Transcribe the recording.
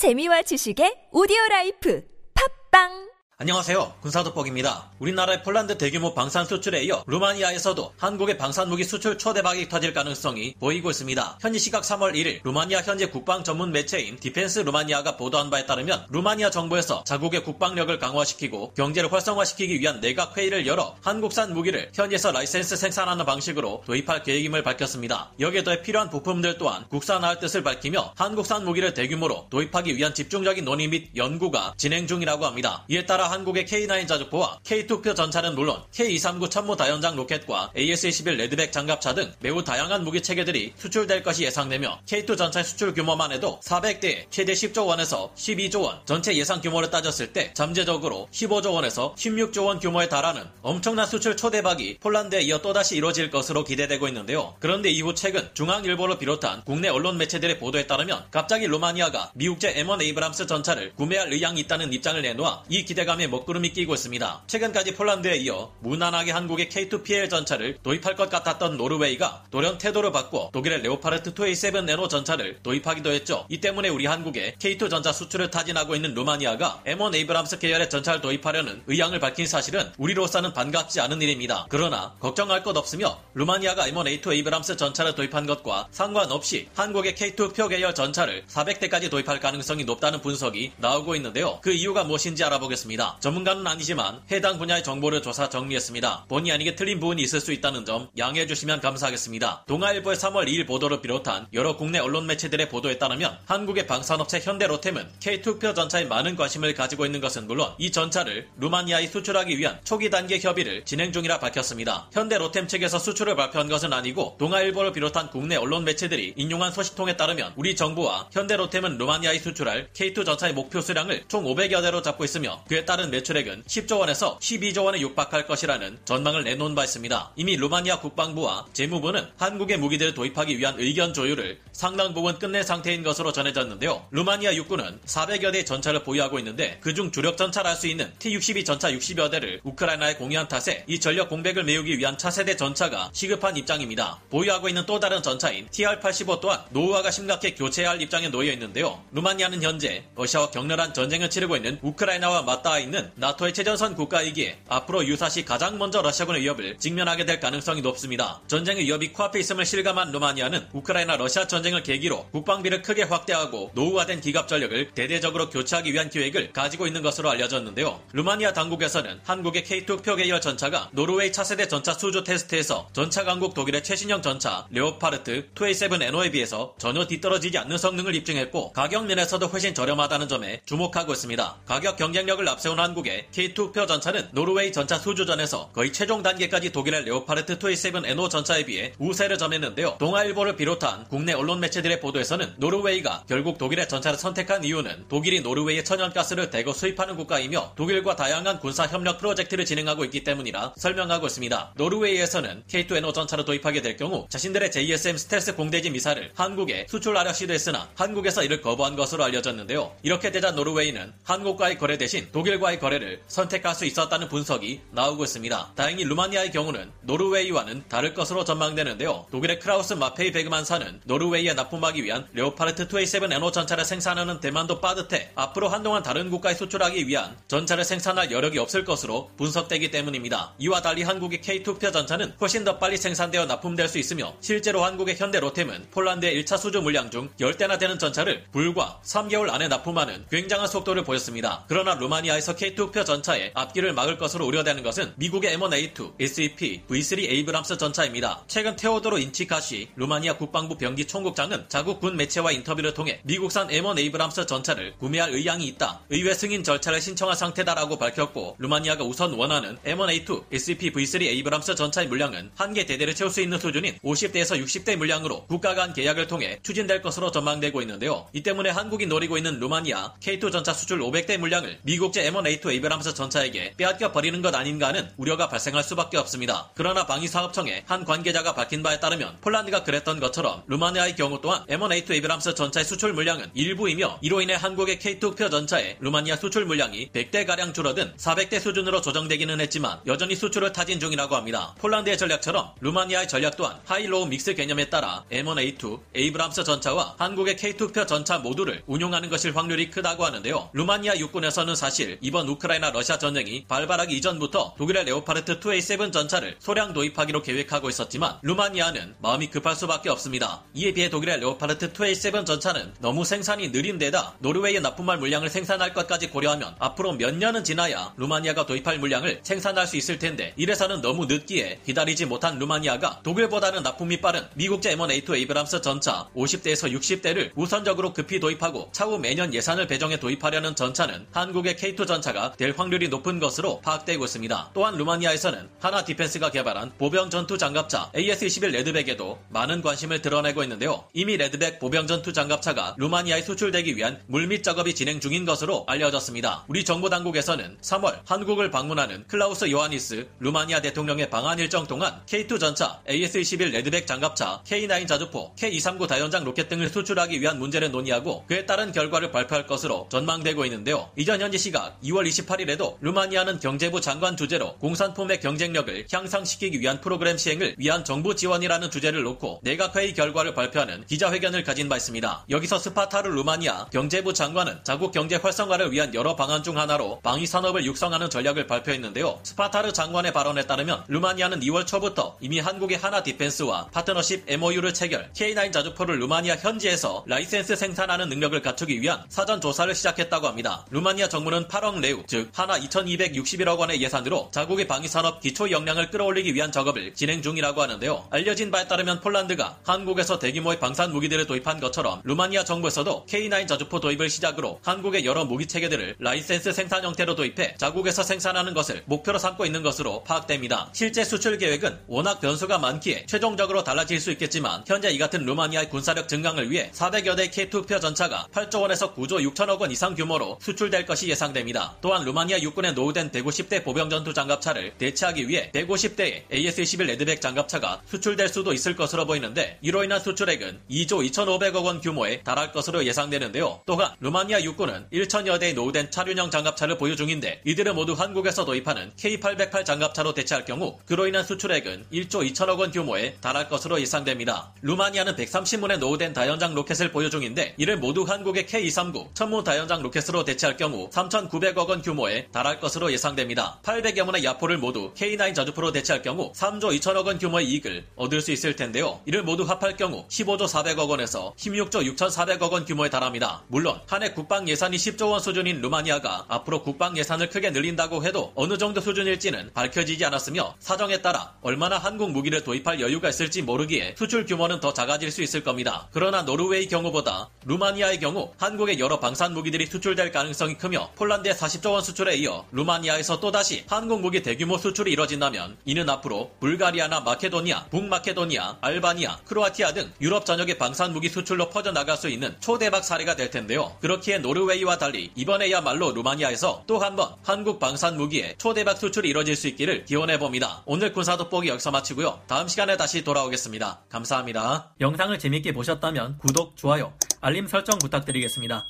재미와 지식의 오디오 라이프. 팟빵 안녕하세요. 군사도복입니다. 우리나라의 폴란드 대규모 방산 수출에 이어 루마니아에서도 한국의 방산무기 수출 초대박이 터질 가능성이 보이고 있습니다. 현지 시각 3월 1일 루마니아 현지 국방 전문 매체인 디펜스 루마니아가 보도한 바에 따르면 루마니아 정부에서 자국의 국방력을 강화시키고 경제를 활성화시키기 위한 내각 회의를 열어 한국산 무기를 현지에서 라이센스 생산하는 방식으로 도입할 계획임을 밝혔습니다. 여기에 더해 필요한 부품들 또한 국산화할 뜻을 밝히며 한국산 무기를 대규모로 도입하기 위한 집중적인 논의 및 연구가 진행 중이라고 합니다. 이에 따라 한국의 K9 자주포와 K2 흑표 전차는 물론 K239 참모 다연장 로켓과 AS-21 레드백 장갑차 등 매우 다양한 무기 체계들이 수출될 것이 예상되며 K2 전차 수출 규모만 해도 400대 최대 10조 원에서 12조 원 전체 예상 규모를 따졌을 때 잠재적으로 15조 원에서 16조 원 규모에 달하는 엄청난 수출 초대박이 폴란드에 이어 또다시 이뤄질 것으로 기대되고 있는데요. 그런데 이후 최근 중앙일보를 비롯한 국내 언론 매체들의 보도에 따르면 갑자기 루마니아가 미국제 M1 에이브람스 전차를 구매할 의향이 있다는 입장을 내놓아 이 기대감 에 먹구름이 끼고 있습니다. 최근까지 폴란드에 이어 무난하게 한국의 K2PL 전차를 도입할 것 같았던 노르웨이가 돌연 태도를 바꿔 독일의 레오파르트 2A7NO 전차를 도입하기도 했죠. 이 때문에 우리 한국의 K2 전차 수출을 타진하고 있는 루마니아가 M1 에이브람스 계열의 전차를 도입하려는 의향을 밝힌 사실은 우리로서는 반갑지 않은 일입니다. 그러나 걱정할 것 없으며 루마니아가 M1A2 에이브람스 전차를 도입한 것과 상관없이 한국의 K2 표 계열 전차를 400대까지 도입할 가능성이 높다는 분석이 나오고 있는데요. 그 이유가 무엇인지 알아보겠습니다. 전문가는 아니지만 해당 분야의 정보를 조사 정리했습니다. 본의 아니게 틀린 부분이 있을 수 있다는 점 양해해 주시면 감사하겠습니다. 동아일보의 3월 2일 보도를 비롯한 여러 국내 언론 매체들의 보도에 따르면 한국의 방산업체 현대로템은 K2표 전차에 많은 관심을 가지고 있는 것은 물론 이 전차를 루마니아에 수출하기 위한 초기 단계 협의를 진행 중이라 밝혔습니다. 현대로템 측에서 수출을 발표한 것은 아니고 동아일보를 비롯한 국내 언론 매체들이 인용한 소식통에 따르면 우리 정부와 현대로템은 루마니아에 수출할 K2 전차의 목표 수량을 총 500여 대로 잡고 있으며 그에 따른 매출액은 10조 원에서 12조 원에 육박할 것이라는 전망을 내놓은 바 있습니다. 이미 루마니아 국방부와 재무부는 한국의 무기들을 도입하기 위한 의견 조율을 상당 부분 끝낸 상태인 것으로 전해졌는데요. 루마니아 육군은 400여 대의 전차를 보유하고 있는데 그중 주력 전차를 할 수 있는 T-62 전차 60여 대를 우크라이나에 공유한 탓에 이 전력 공백을 메우기 위한 차세대 전차가 시급한 입장입니다. 보유하고 있는 또 다른 전차인 TR-85 또한 노후화가 심각해 교체해야 할 입장에 놓여 있는데요. 루마니아는 현재 러시아와 격렬한 전쟁을 치르고 있는 우크라이나와 맞닿아 있는 나토의 최전선 국가이기에 앞으로 유사시 가장 먼저 러시아군의 위협을 직면하게 될 가능성이 높습니다. 전쟁의 위협이 코앞에 있음을 실감한 루마니아는 우크라이나 러시아 전쟁을 계기로 국방비를 크게 확대하고 노후화된 기갑 전력을 대대적으로 교체하기 위한 계획을 가지고 있는 것으로 알려졌는데요. 루마니아 당국에서는 한국의 K2 흑표 계열 전차가 노르웨이 차세대 전차 수주 테스트에서 전차 강국 독일의 최신형 전차 레오파르트 2A7NO에 비해서 전혀 뒤떨어지지 않는 성능을 입증했고 가격 면에서도 훨씬 저렴하다는 점에 주목하고 있습니다. 가격 경쟁력을 앞세운 한국의 K2 흑표 전차는 노르웨이 전차 수주전에서 거의 최종 단계까지 독일의 레오파르트 2A7NO 전차에 비해 우세를 점했는데요. 동아일보를 비롯한 국내 언론 매체들의 보도에서는 노르웨이가 결국 독일의 전차를 선택한 이유는 독일이 노르웨이의 천연가스를 대거 수입하는 국가이며 독일과 다양한 군사 협력 프로젝트를 진행하고 있기 때문이라 설명하고 있습니다. 노르웨이에서는 K2NO 전차를 도입하게 될 경우 자신들의 JSM 스텔스 공대지 미사일을 한국에 수출하려 시도했으나 한국에서 이를 거부한 것으로 알려졌는데요. 이렇게 되자 노르웨이는 한국과의 거래 대신 독일과의 거래를 선택할 수 있었다는 분석이 나오고 있습니다. 다행히 루마니아의 경우는 노르웨이와는 다를 것으로 전망되는데요. 독일의 크라우스 마페이 베그만사는 노르웨이에 납품하기 위한 레오파르트 2A7NO 전차를 생산하는 데만도 빠듯해 앞으로 한동안 다른 국가에 수출하기 위한 전차를 생산할 여력이 없을 것으로 분석되기 때문입니다. 이와 달리 한국의 K2 흑표 전차는 훨씬 더 빨리 생산되어 납품될 수 있으며 실제로 한국의 현대 로템은 폴란드의 1차 수주 물량 중 10대나 되는 전차를 불과 3개월 안에 납품하는 굉장한 속도를 보였습니다. 그러나 루마니아에서 K2 흑표 전차의 앞길을 막을 것으로 우려되는 것은 미국의 M1A2, SEP, V3 에이브람스 전차입니다. 최근 테오도로 인치카시 루마니아 국방부 병기 총국장은 자국 군 매체와 인터뷰를 통해 미국산 M1 에이브람스 전차를 구매할 의향이 있다. 의회 승인 절차를 신청한 상태다라고 밝혔고 루마니아가 우선 원하는 M1A2, SEP, V3 에이브람스 전차의 물량은 한 개 대대를 채울 수 있는 수준인 50대에서 60대 물량으로 국가 간 계약을 통해 추진될 것으로 전망되고 있는데요. 이 때문에 한국이 노리고 있는 루마니아 K2 전차 수출 500대 물량을 미국제 M1 M1A2 에이브람스 전차에게 빼앗겨 버리는 것 아닌가 하는 우려가 발생할 수밖에 없습니다. 그러나 방위사업청의 한 관계자가 밝힌 바에 따르면 폴란드가 그랬던 것처럼 루마니아의 경우 또한 M1A2 에이브람스 전차의 수출 물량은 일부이며 이로 인해 한국의 K2 흑표 전차의 루마니아 수출 물량이 100대가량 줄어든 400대 수준으로 조정되기는 했지만 여전히 수출을 타진 중이라고 합니다. 폴란드의 전략처럼 루마니아의 전략 또한 high-low mix 개념에 따라 M1A2 에이브람스 전차와 한국의 K2 흑표 전차 모두를 운용하는 것일 확률이 크다고 하는데요. 루마니아 육군에서는 사실 이번 우크라이나 러시아 전쟁이 발발하기 이전부터 독일의 레오파르트 2A7 전차를 소량 도입하기로 계획하고 있었지만 루마니아는 마음이 급할 수밖에 없습니다. 이에 비해 독일의 레오파르트 2A7 전차는 너무 생산이 느린 데다 노르웨이에 납품할 물량을 생산할 것까지 고려하면 앞으로 몇 년은 지나야 루마니아가 도입할 물량을 생산할 수 있을 텐데 이래서는 너무 늦기에 기다리지 못한 루마니아가 독일보다는 납품이 빠른 미국제 M1A2 에이브람스 전차 50대에서 60대를 우선적으로 급히 도입하고 차후 매년 예산을 배정해 도입하려는 전차는 한국의 K2 전차가 될 확률이 높은 것으로 파악되고 있습니다. 또한 루마니아에서는 한화 디펜스가 개발한 보병 전투 장갑차 AS-21 레드백에도 많은 관심을 드러내고 있는데요. 이미 레드백 보병 전투 장갑차가 루마니아에 수출되기 위한 물밑 작업이 진행 중인 것으로 알려졌습니다. 우리 정부 당국에서는 3월 한국을 방문하는 클라우스 요하니스 루마니아 대통령의 방한 일정 동안 K2 전차 AS-21 레드백 장갑차 K9 자주포 K239 다연장 로켓 등을 수출하기 위한 문제를 논의하고 그에 따른 결과를 발표할 것으로 전망되고 있는데요. 이전 현지 시각 2월 28일에도 루마니아는 경제부 장관 주재로 공산품의 경쟁력을 향상시키기 위한 프로그램 시행을 위한 정부 지원이라는 주제를 놓고 내각회의 결과를 발표하는 기자회견을 가진 바 있습니다. 여기서 스파타르 루마니아 경제부 장관은 자국 경제 활성화를 위한 여러 방안 중 하나로 방위 산업을 육성하는 전략을 발표했는데요. 스파타르 장관의 발언에 따르면 루마니아는 2월 초부터 이미 한국의 한화 디펜스와 파트너십 MOU를 체결, K9 자주포를 루마니아 현지에서 라이센스 생산하는 능력을 갖추기 위한 사전 조사를 시작했다고 합니다. 루마니아 정부는 8억 레우, 즉 한화 2,261억 원의 예산으로 자국의 방위 산업 기초 역량을 끌어올리기 위한 작업을 진행 중이라고 하는데요. 알려진 바에 따르면 폴란드가 한국에서 대규모의 방산 무기들을 도입한 것처럼 루마니아 정부에서도 K9 자주포 도입을 시작으로 한국의 여러 무기 체계들을 라이센스 생산 형태로 도입해 자국에서 생산하는 것을 목표로 삼고 있는 것으로 파악됩니다. 실제 수출 계획은 워낙 변수가 많기에 최종적으로 달라질 수 있겠지만 현재 이 같은 루마니아의 군사력 증강을 위해 400여 대 K2 흑표 전차가 8조 원에서 9조 6천억 원 이상 규모로 수출될 것이 예상됩니다. 또한 루마니아 육군에 노후된 150대 보병 전투 장갑차를 대체하기 위해 150대의 AS-21 레드백 장갑차가 수출될 수도 있을 것으로 보이는데 이로 인한 수출액은 2조 2,500억 원 규모에 달할 것으로 예상되는데요. 또한 루마니아 육군은 1천여 대의 노후된 차륜형 장갑차를 보유 중인데 이들은 모두 한국에서 도입하는 K808 장갑차로 대체할 경우 그로 인한 수출액은 1조 2천억 원 규모에 달할 것으로 예상됩니다. 루마니아는 130문의 노후된 다연장 로켓을 보유 중인데 이를 모두 한국의 K239 천무 다연장 로켓으로 대체할 경우 3,900억 원 규모에 달할 것으로 예상됩니다. 800여 문의 야포를 모두 K9 자주포로 대체할 경우 3조 2천억 원 규모의 이익을 얻을 수 있을 텐데요. 이를 모두 합할 경우 15조 400억 원에서 16조 6,400억 원 규모에 달합니다. 물론 한해 국방 예산이 10조 원 수준인 루마니아가 앞으로 국방 예산을 크게 늘린다고 해도 어느 정도 수준일지는 밝혀지지 않았으며 사정에 따라 얼마나 한국 무기를 도입할 여유가 있을지 모르기에 수출 규모는 더 작아질 수 있을 겁니다. 그러나 노르웨이 경우보다 루마니아의 경우 한국의 여러 방산 무기들이 수출될 가능성이 크며 폴란드의 40조 원 수출에 이어 루마니아에서 또다시 한국 무기 대규모 수출이 이뤄진다면 이는 앞으로 불가리아나 마케도니아, 북마케도니아, 알바니아, 크로아티아 등 유럽 전역의 방산 무기 수출로 퍼져나갈 수 있는 초대박 사례가 될 텐데요. 그렇기에 노르웨이와 달리 이번에야말로 루마니아에서 또 한 번 한국 방산 무기의 초대박 수출이 이뤄질 수 있기를 기원해 봅니다. 오늘 군사 돋보기 여기서 마치고요. 다음 시간에 다시 돌아오겠습니다. 감사합니다. 영상을 재밌게 보셨다면 구독, 좋아요, 알림 설정 부탁드리겠습니다.